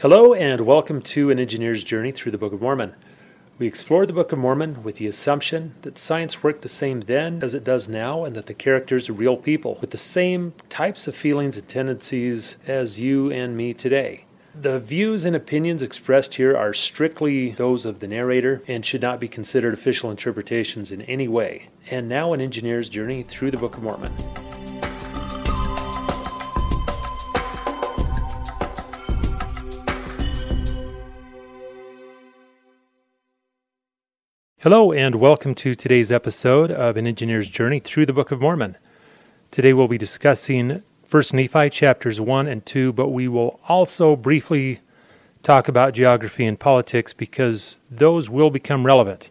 Hello, and welcome to An Engineer's Journey Through the Book of Mormon. We explore the Book of Mormon with the assumption that science worked the same then as it does now, and that the characters are real people with the same types of feelings and tendencies as you and me today. The views and opinions expressed here are strictly those of the narrator and should not be considered official interpretations in any way. And now, an engineer's journey through the Book of Mormon. Hello, and welcome to today's episode of An Engineer's Journey Through the Book of Mormon. Today we'll be discussing 1 Nephi chapters 1 and 2, but we will also briefly talk about geography and politics because those will become relevant.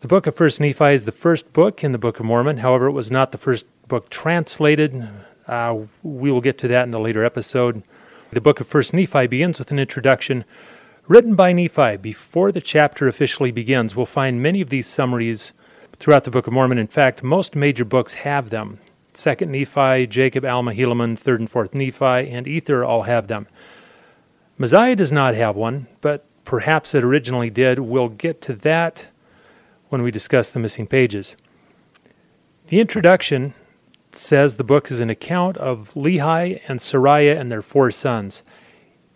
The book of 1 Nephi is the first book in the Book of Mormon. However, it was not the first book translated. Uh, we will get to that in a later episode. The book of 1 Nephi begins with an introduction Written by Nephi before the chapter officially begins, we'll find many of these summaries throughout the Book of Mormon. In fact, most major books have them. Second Nephi, Jacob, Alma, Helaman, Third and Fourth Nephi, and Ether all have them. Mosiah does not have one, but perhaps it originally did. We'll get to that when we discuss the missing pages. The introduction says the book is an account of Lehi and Sariah and their four sons,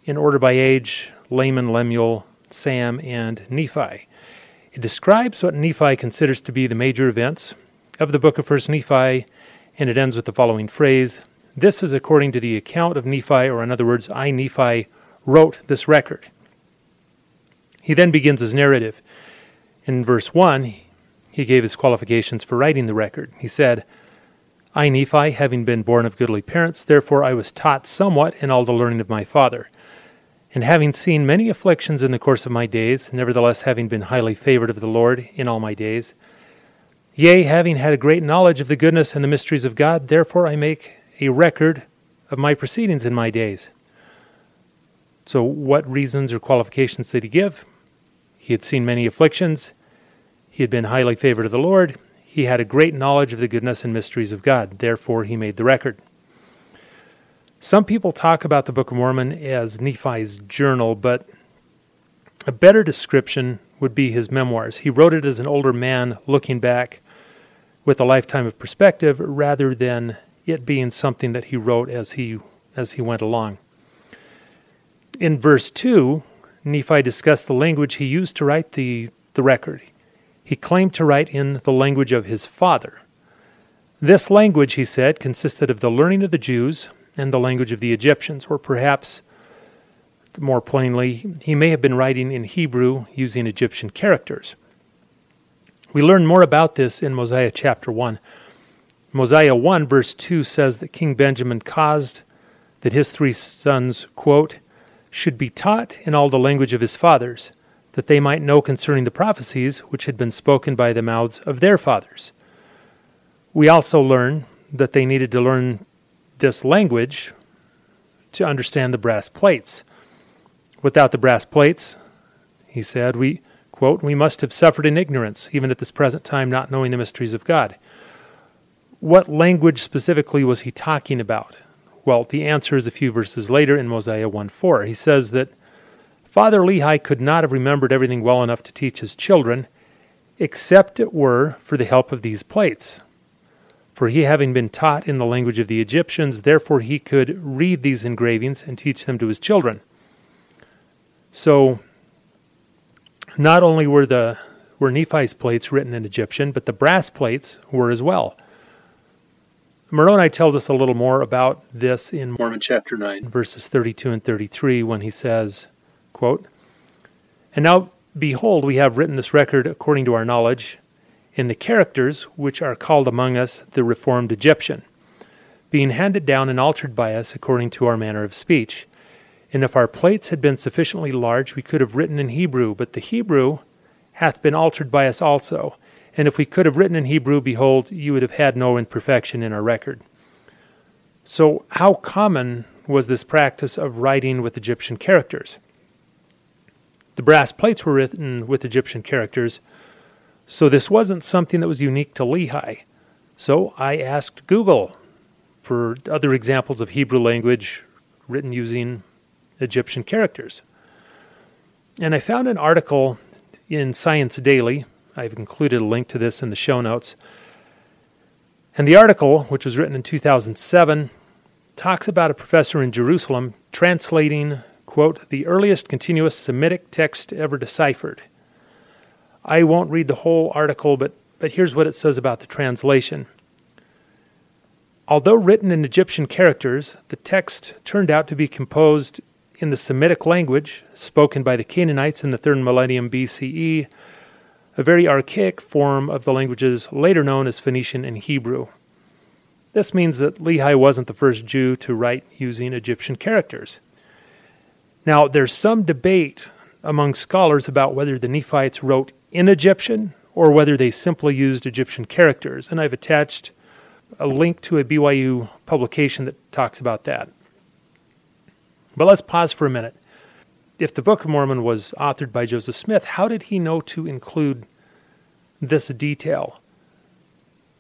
in order by age, Laman, Lemuel, Sam, and Nephi. It describes what Nephi considers to be the major events of the book of 1st Nephi, and it ends with the following phrase This is according to the account of Nephi, or in other words, I, Nephi, wrote this record. He then begins his narrative. In verse 1, he gave his qualifications for writing the record. He said, I, Nephi, having been born of goodly parents, therefore I was taught somewhat in all the learning of my father. And having seen many afflictions in the course of my days, nevertheless having been highly favored of the Lord in all my days, yea, having had a great knowledge of the goodness and the mysteries of God, therefore I make a record of my proceedings in my days. So, what reasons or qualifications did he give? He had seen many afflictions. He had been highly favored of the Lord. He had a great knowledge of the goodness and mysteries of God. Therefore, he made the record. Some people talk about the Book of Mormon as Nephi's journal, but a better description would be his memoirs. He wrote it as an older man looking back with a lifetime of perspective rather than it being something that he wrote as he as he went along. In verse 2, Nephi discussed the language he used to write the, the record. He claimed to write in the language of his father. This language, he said, consisted of the learning of the Jews and the language of the Egyptians, or perhaps more plainly, he may have been writing in Hebrew using Egyptian characters. We learn more about this in Mosiah chapter 1. Mosiah 1, verse 2 says that King Benjamin caused that his three sons, quote, should be taught in all the language of his fathers, that they might know concerning the prophecies which had been spoken by the mouths of their fathers. We also learn that they needed to learn this language to understand the brass plates. Without the brass plates, he said, we quote, we must have suffered in ignorance, even at this present time, not knowing the mysteries of God. What language specifically was he talking about? Well, the answer is a few verses later in Mosiah 1 4. He says that Father Lehi could not have remembered everything well enough to teach his children, except it were for the help of these plates. For he, having been taught in the language of the Egyptians, therefore he could read these engravings and teach them to his children. So, not only were the were Nephi's plates written in Egyptian, but the brass plates were as well. Moroni tells us a little more about this in Mormon chapter 9, verses 32 and 33, when he says, quote, And now, behold, we have written this record according to our knowledge, in the characters which are called among us the Reformed Egyptian, being handed down and altered by us according to our manner of speech. And if our plates had been sufficiently large, we could have written in Hebrew, but the Hebrew hath been altered by us also. And if we could have written in Hebrew, behold, you would have had no imperfection in our record. So, how common was this practice of writing with Egyptian characters? The brass plates were written with Egyptian characters, so this wasn't something that was unique to Lehi. So I asked Google for other examples of Hebrew language written using Egyptian characters. And I found an article in Science Daily. I've included a link to this in the show notes. And the article, which was written in 2007, talks about a professor in Jerusalem translating, quote, the earliest continuous Semitic text ever deciphered. I won't read the whole article, but, but here's what it says about the translation. Although written in Egyptian characters, the text turned out to be composed in the Semitic language spoken by the Canaanites in the third millennium BCE, a very archaic form of the languages later known as Phoenician and Hebrew. This means that Lehi wasn't the first Jew to write using Egyptian characters. Now, there's some debate among scholars about whether the Nephites wrote in Egyptian or whether they simply used Egyptian characters, and I've attached a link to a BYU publication that talks about that. But let's pause for a minute. If the Book of Mormon was authored by Joseph Smith, how did he know to include this detail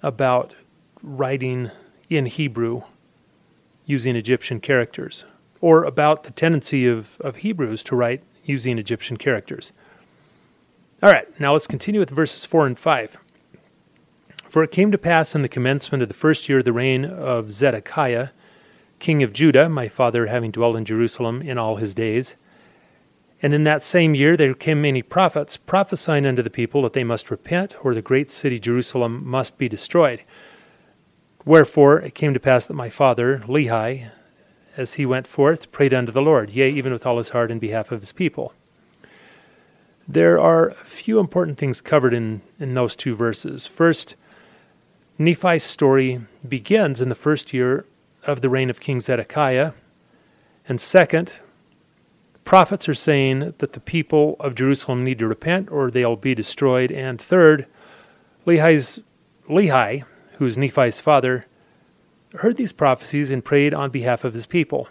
about writing in Hebrew using Egyptian characters, or about the tendency of, of Hebrews to write using Egyptian characters? All right, now let's continue with verses 4 and 5. For it came to pass in the commencement of the first year of the reign of Zedekiah, king of Judah, my father having dwelt in Jerusalem in all his days. And in that same year there came many prophets, prophesying unto the people that they must repent, or the great city Jerusalem must be destroyed. Wherefore it came to pass that my father, Lehi, as he went forth, prayed unto the Lord, yea, even with all his heart in behalf of his people. There are a few important things covered in, in those two verses. First, Nephi's story begins in the first year of the reign of King Zedekiah. And second, prophets are saying that the people of Jerusalem need to repent or they'll be destroyed. And third, Lehi's, Lehi, who's Nephi's father, heard these prophecies and prayed on behalf of his people.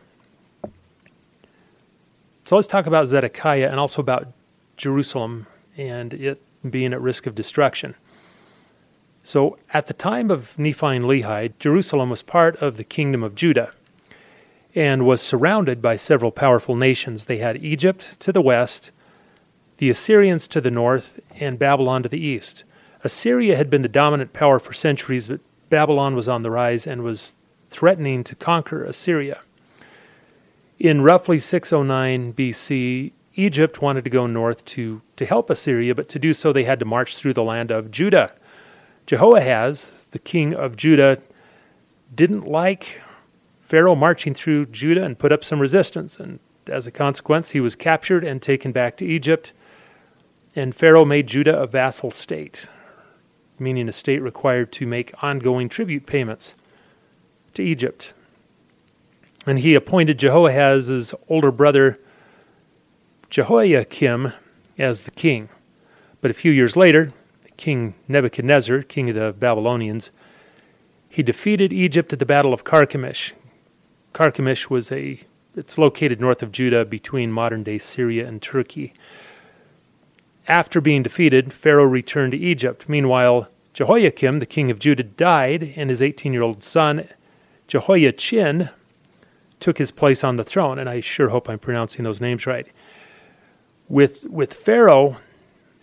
So let's talk about Zedekiah and also about Jerusalem and it being at risk of destruction. So at the time of Nephi and Lehi, Jerusalem was part of the kingdom of Judah and was surrounded by several powerful nations. They had Egypt to the west, the Assyrians to the north, and Babylon to the east. Assyria had been the dominant power for centuries, but Babylon was on the rise and was threatening to conquer Assyria. In roughly 609 BC, Egypt wanted to go north to, to help Assyria, but to do so they had to march through the land of Judah. Jehoahaz, the king of Judah, didn't like Pharaoh marching through Judah and put up some resistance. And as a consequence, he was captured and taken back to Egypt. And Pharaoh made Judah a vassal state, meaning a state required to make ongoing tribute payments to Egypt. And he appointed Jehoahaz's older brother Jehoiakim as the king. But a few years later, King Nebuchadnezzar, king of the Babylonians, he defeated Egypt at the Battle of Carchemish. Carchemish was a it's located north of Judah between modern-day Syria and Turkey. After being defeated, Pharaoh returned to Egypt. Meanwhile, Jehoiakim, the king of Judah, died, and his 18-year-old son Jehoiachin took his place on the throne, and I sure hope I'm pronouncing those names right. With with Pharaoh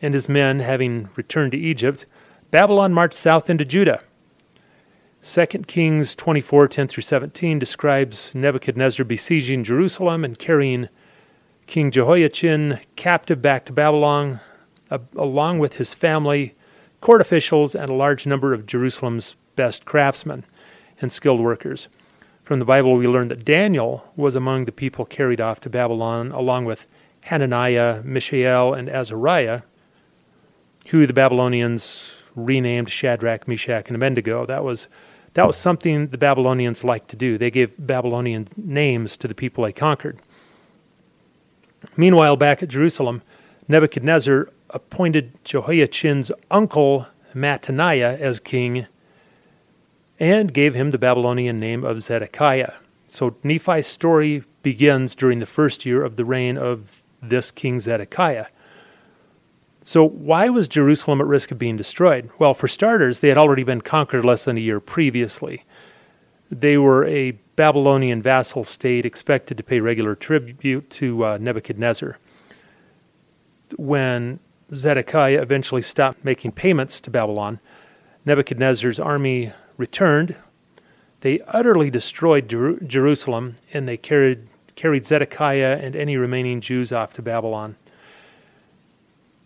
and his men having returned to Egypt, Babylon marched south into Judah. 2 Kings 24 10 through 17 describes Nebuchadnezzar besieging Jerusalem and carrying King Jehoiachin captive back to Babylon, uh, along with his family, court officials, and a large number of Jerusalem's best craftsmen and skilled workers. From the Bible, we learn that Daniel was among the people carried off to Babylon, along with Hananiah, Mishael, and Azariah, who the Babylonians renamed Shadrach, Meshach, and Abednego. That was that was something the Babylonians liked to do. They gave Babylonian names to the people they conquered. Meanwhile, back at Jerusalem, Nebuchadnezzar appointed Jehoiachin's uncle Mattaniah as king and gave him the Babylonian name of Zedekiah. So Nephi's story begins during the first year of the reign of this king Zedekiah. So, why was Jerusalem at risk of being destroyed? Well, for starters, they had already been conquered less than a year previously. They were a Babylonian vassal state expected to pay regular tribute to uh, Nebuchadnezzar. When Zedekiah eventually stopped making payments to Babylon, Nebuchadnezzar's army returned. They utterly destroyed Jer- Jerusalem and they carried, carried Zedekiah and any remaining Jews off to Babylon.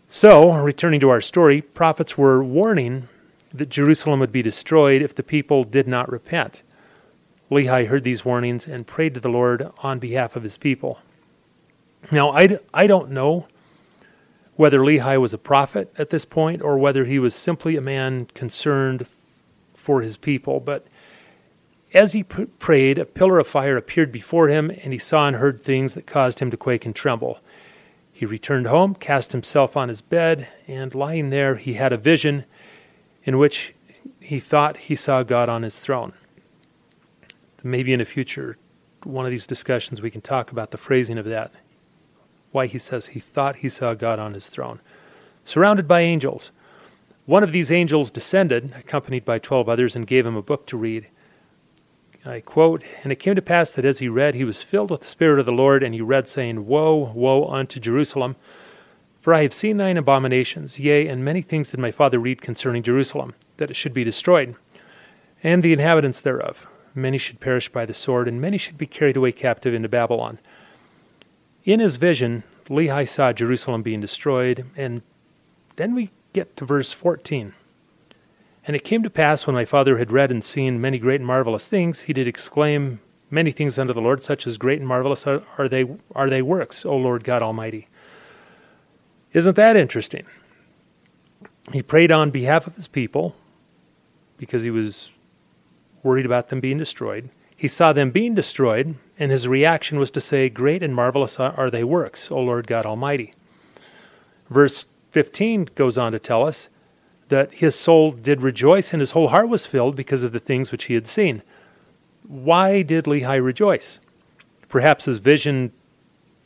So, returning to our story, prophets were warning that Jerusalem would be destroyed if the people did not repent. Lehi heard these warnings and prayed to the Lord on behalf of his people. Now, I, I don't know whether Lehi was a prophet at this point or whether he was simply a man concerned for his people, but as he p- prayed, a pillar of fire appeared before him, and he saw and heard things that caused him to quake and tremble. He returned home, cast himself on his bed, and lying there, he had a vision in which he thought he saw God on his throne maybe in a future one of these discussions we can talk about the phrasing of that. Why he says he thought he saw God on his throne, surrounded by angels. One of these angels descended, accompanied by twelve others, and gave him a book to read. I quote, And it came to pass that as he read, he was filled with the Spirit of the Lord, and he read, saying, Woe, woe unto Jerusalem! For I have seen thine abominations, yea, and many things did my father read concerning Jerusalem, that it should be destroyed, and the inhabitants thereof many should perish by the sword, and many should be carried away captive into Babylon. In his vision, Lehi saw Jerusalem being destroyed, and then we get to verse 14. And it came to pass when my father had read and seen many great and marvelous things, he did exclaim many things unto the Lord, such as great and marvelous are, are they are they works, O Lord God Almighty. Isn't that interesting? He prayed on behalf of his people because he was worried about them being destroyed. He saw them being destroyed, and his reaction was to say, Great and marvelous are they works, O Lord God Almighty. Verse 15 goes on to tell us that his soul did rejoice and his whole heart was filled because of the things which he had seen. Why did Lehi rejoice? Perhaps his vision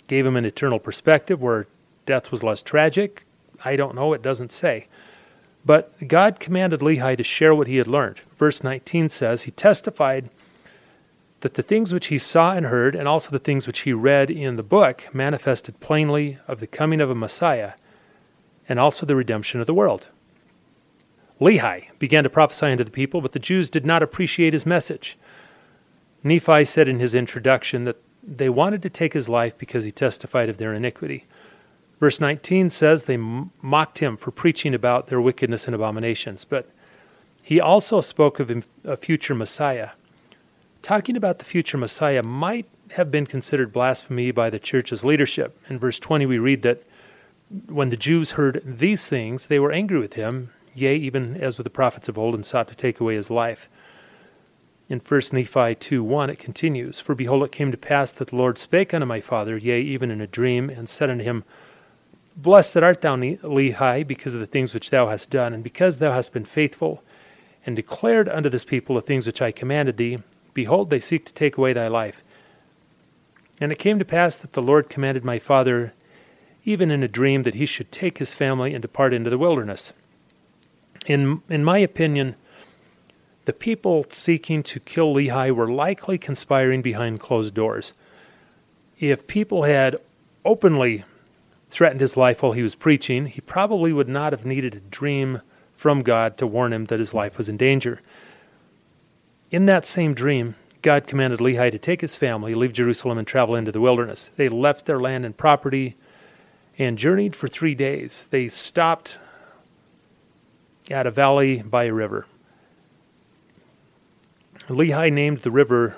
gave him an eternal perspective where death was less tragic. I don't know, it doesn't say. But God commanded Lehi to share what he had learned. Verse 19 says, He testified that the things which he saw and heard, and also the things which he read in the book, manifested plainly of the coming of a Messiah and also the redemption of the world. Lehi began to prophesy unto the people, but the Jews did not appreciate his message. Nephi said in his introduction that they wanted to take his life because he testified of their iniquity. Verse 19 says they mocked him for preaching about their wickedness and abominations, but he also spoke of a future Messiah. Talking about the future Messiah might have been considered blasphemy by the church's leadership. In verse 20, we read that when the Jews heard these things, they were angry with him, yea, even as with the prophets of old, and sought to take away his life. In 1 Nephi 2 1, it continues For behold, it came to pass that the Lord spake unto my father, yea, even in a dream, and said unto him, Blessed art thou, Lehi, because of the things which thou hast done, and because thou hast been faithful, and declared unto this people the things which I commanded thee. Behold, they seek to take away thy life. And it came to pass that the Lord commanded my father, even in a dream, that he should take his family and depart into the wilderness. In, in my opinion, the people seeking to kill Lehi were likely conspiring behind closed doors. If people had openly threatened his life while he was preaching, he probably would not have needed a dream from God to warn him that his life was in danger. In that same dream, God commanded Lehi to take his family, leave Jerusalem, and travel into the wilderness. They left their land and property and journeyed for three days. They stopped at a valley by a river. Lehi named the river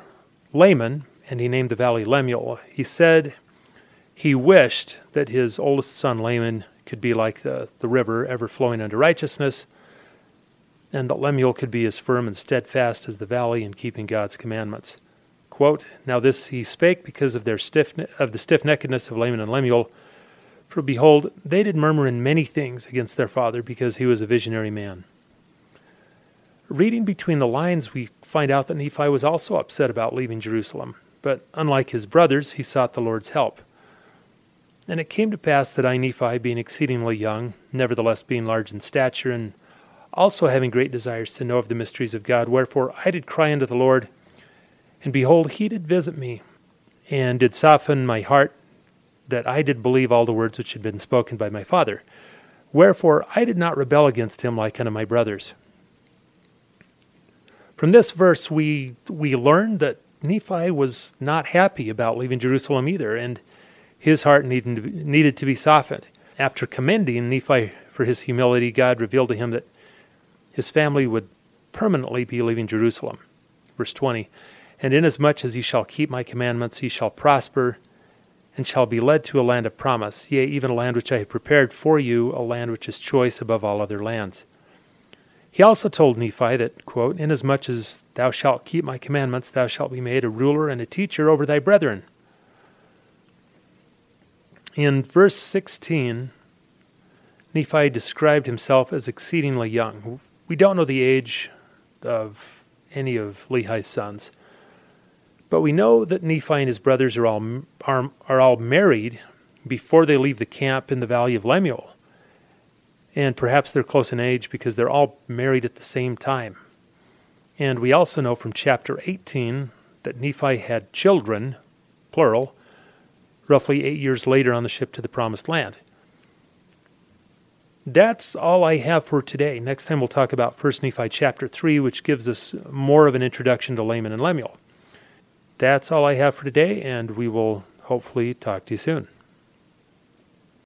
Laman, and he named the valley Lemuel. He said, he wished that his oldest son Laman could be like the, the river, ever flowing unto righteousness, and that Lemuel could be as firm and steadfast as the valley in keeping God's commandments. Quote, now this he spake because of their stiff of the stiff-neckedness of Laman and Lemuel. For behold, they did murmur in many things against their father, because he was a visionary man. Reading between the lines, we find out that Nephi was also upset about leaving Jerusalem, but unlike his brothers, he sought the Lord's help. And it came to pass that I, Nephi, being exceedingly young, nevertheless being large in stature, and also having great desires to know of the mysteries of God, wherefore I did cry unto the Lord, And behold, he did visit me, and did soften my heart, that I did believe all the words which had been spoken by my father. Wherefore I did not rebel against him like unto my brothers. From this verse, we, we learn that Nephi was not happy about leaving Jerusalem either, and his heart needed to be, needed to be softened. After commending Nephi for his humility, God revealed to him that his family would permanently be leaving Jerusalem. Verse 20 And inasmuch as ye shall keep my commandments, ye shall prosper, and shall be led to a land of promise, yea, even a land which I have prepared for you, a land which is choice above all other lands. He also told Nephi that, quote, Inasmuch as thou shalt keep my commandments, thou shalt be made a ruler and a teacher over thy brethren. In verse 16, Nephi described himself as exceedingly young. We don't know the age of any of Lehi's sons, but we know that Nephi and his brothers are all, are, are all married before they leave the camp in the valley of Lemuel and perhaps they're close in age because they're all married at the same time. And we also know from chapter 18 that Nephi had children, plural, roughly eight years later on the ship to the promised land. That's all I have for today. Next time we'll talk about 1 Nephi chapter 3, which gives us more of an introduction to Laman and Lemuel. That's all I have for today, and we will hopefully talk to you soon.